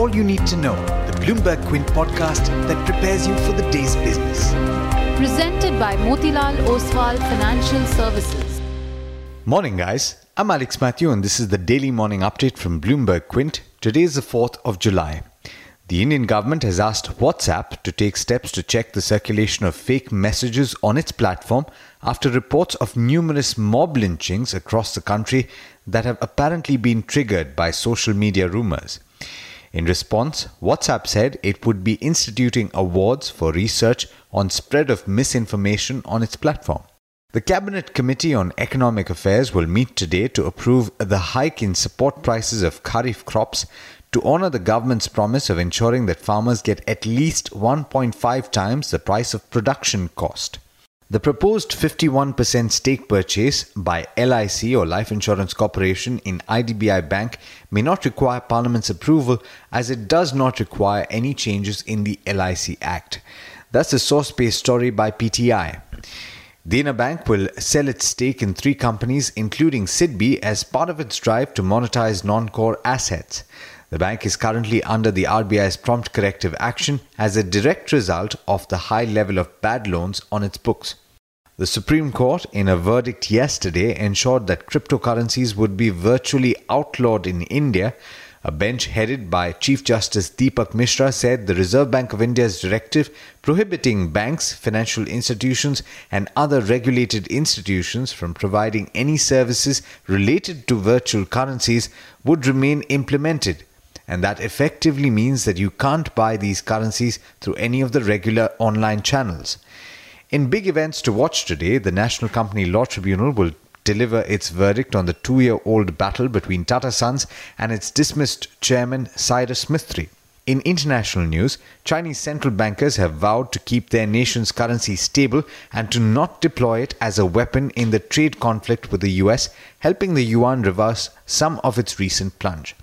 all you need to know, the Bloomberg Quint podcast that prepares you for the day's business. Presented by Motilal Oswal Financial Services. Morning, guys. I'm Alex Matthew, and this is the daily morning update from Bloomberg Quint. Today is the 4th of July. The Indian government has asked WhatsApp to take steps to check the circulation of fake messages on its platform after reports of numerous mob lynchings across the country that have apparently been triggered by social media rumors. In response, WhatsApp said it would be instituting awards for research on spread of misinformation on its platform. The Cabinet Committee on Economic Affairs will meet today to approve the hike in support prices of kharif crops to honor the government's promise of ensuring that farmers get at least 1.5 times the price of production cost. The proposed 51% stake purchase by LIC or Life Insurance Corporation in IDBI Bank may not require Parliament's approval as it does not require any changes in the LIC Act. That's a source based story by PTI. Dena Bank will sell its stake in three companies, including Sidbi, as part of its drive to monetize non core assets. The bank is currently under the RBI's prompt corrective action as a direct result of the high level of bad loans on its books. The Supreme Court, in a verdict yesterday, ensured that cryptocurrencies would be virtually outlawed in India a bench headed by Chief Justice Dipak Misra said the Reserve Bank of India's directive prohibiting banks, financial institutions, and other regulated institutions from providing any services related to virtual currencies would remain implemented. And that effectively means that you can't buy these currencies through any of the regular online channels. In big events to watch today, the National Company Law Tribunal will deliver its verdict on the two year old battle between Tata Sons and its dismissed chairman Cyrus Mistry. In international news, Chinese central bankers have vowed to keep their nation's currency stable and to not deploy it as a weapon in the trade conflict with the US, helping the yuan reverse some of its recent plunge.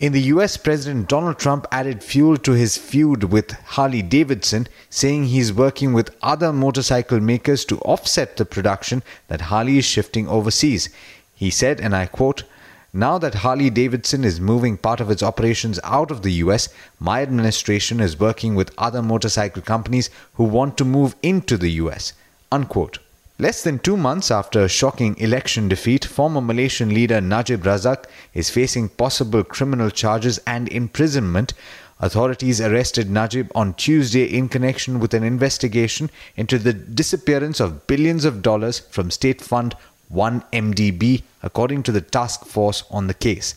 In the US, President Donald Trump added fuel to his feud with Harley Davidson, saying he's working with other motorcycle makers to offset the production that Harley is shifting overseas. He said, and I quote, now that Harley Davidson is moving part of its operations out of the US, my administration is working with other motorcycle companies who want to move into the US. Unquote. Less than two months after a shocking election defeat, former Malaysian leader Najib Razak is facing possible criminal charges and imprisonment. Authorities arrested Najib on Tuesday in connection with an investigation into the disappearance of billions of dollars from state fund 1MDB, according to the task force on the case.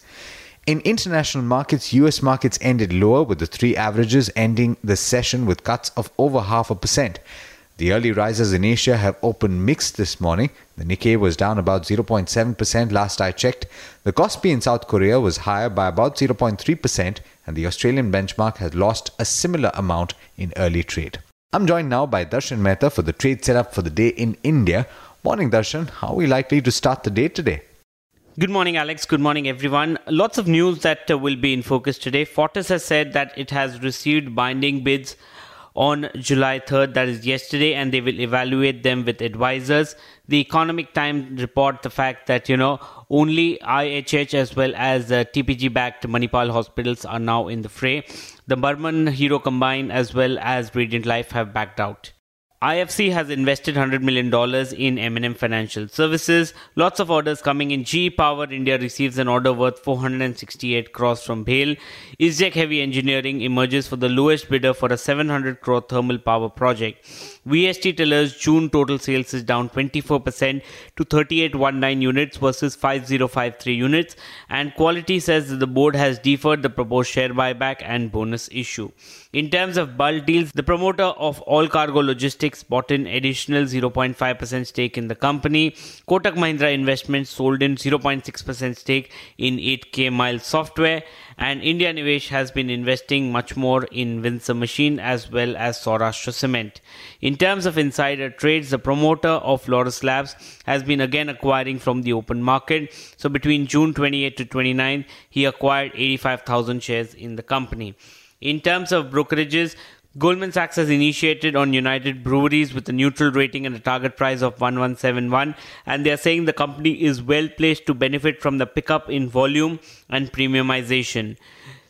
In international markets, US markets ended lower with the three averages ending the session with cuts of over half a percent. The early rises in Asia have opened mixed this morning. The Nikkei was down about 0.7% last I checked. The Kospi in South Korea was higher by about 0.3%, and the Australian benchmark has lost a similar amount in early trade. I'm joined now by Darshan Mehta for the trade setup for the day in India. Morning, Darshan. How are we likely to start the day today? Good morning, Alex. Good morning, everyone. Lots of news that uh, will be in focus today. Fortis has said that it has received binding bids on July 3rd, that is yesterday, and they will evaluate them with advisors. The Economic Times report the fact that, you know, only IHH as well as uh, TPG backed Manipal hospitals are now in the fray. The Burman Hero Combine as well as Radiant Life have backed out. IFC has invested $100 million in M&M Financial Services. Lots of orders coming in. GE Power India receives an order worth 468 crores from BHEL. ISGEC Heavy Engineering emerges for the lowest bidder for a 700 crore thermal power project. VST Tillers June total sales is down 24% to 3819 units versus 5053 units. And Quality says that the board has deferred the proposed share buyback and bonus issue. In terms of bulk deals, the promoter of Allcargo Logistics bought in additional 0.5% stake in the company. Kotak Mahindra Investments sold in 0.6% stake in 8K Mile Software. And India Nivesh has been investing much more in Windsor Machine as well as Saurashtra Cement. In terms of insider trades, the promoter of Laurus Labs has been again acquiring from the open market. So between June 28 to 29, he acquired 85,000 shares in the company. In terms of brokerages, Goldman Sachs has initiated on United Breweries with a neutral rating and a target price of 1171 and they are saying the company is well placed to benefit from the pickup in volume and premiumization.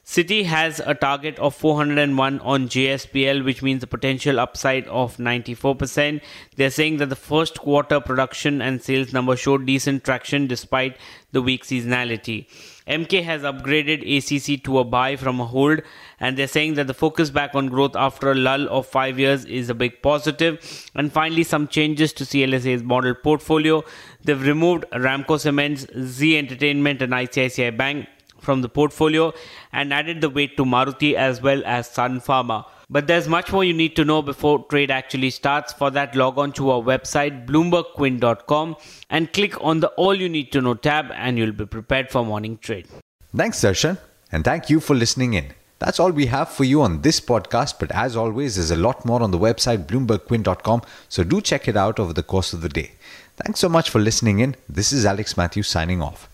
Citi has a target of 401 on JSPL, which means a potential upside of 94%. They're saying that the first quarter production and sales numbers showed decent traction despite the weak seasonality. Emkay has upgraded ACC to a buy from a hold, and they're saying that the focus back on growth after a lull of five years is a big positive. And finally, some changes to CLSA's model portfolio. They've removed Ramco Cements, Zee Entertainment, and ICICI Bank from the portfolio and added the weight to Maruti as well as Sun Pharma. But there's much more you need to know before trade actually starts. For that, log on to our website, bloombergquint.com, and click on the All You Need to Know tab, and you'll be prepared for morning trade. Thanks, Darshan, and thank you for listening in. That's all we have for you on this podcast, but as always, there's a lot more on the website, bloombergquint.com, so do check it out over the course of the day. Thanks so much for listening in. This is Alex Matthews signing off.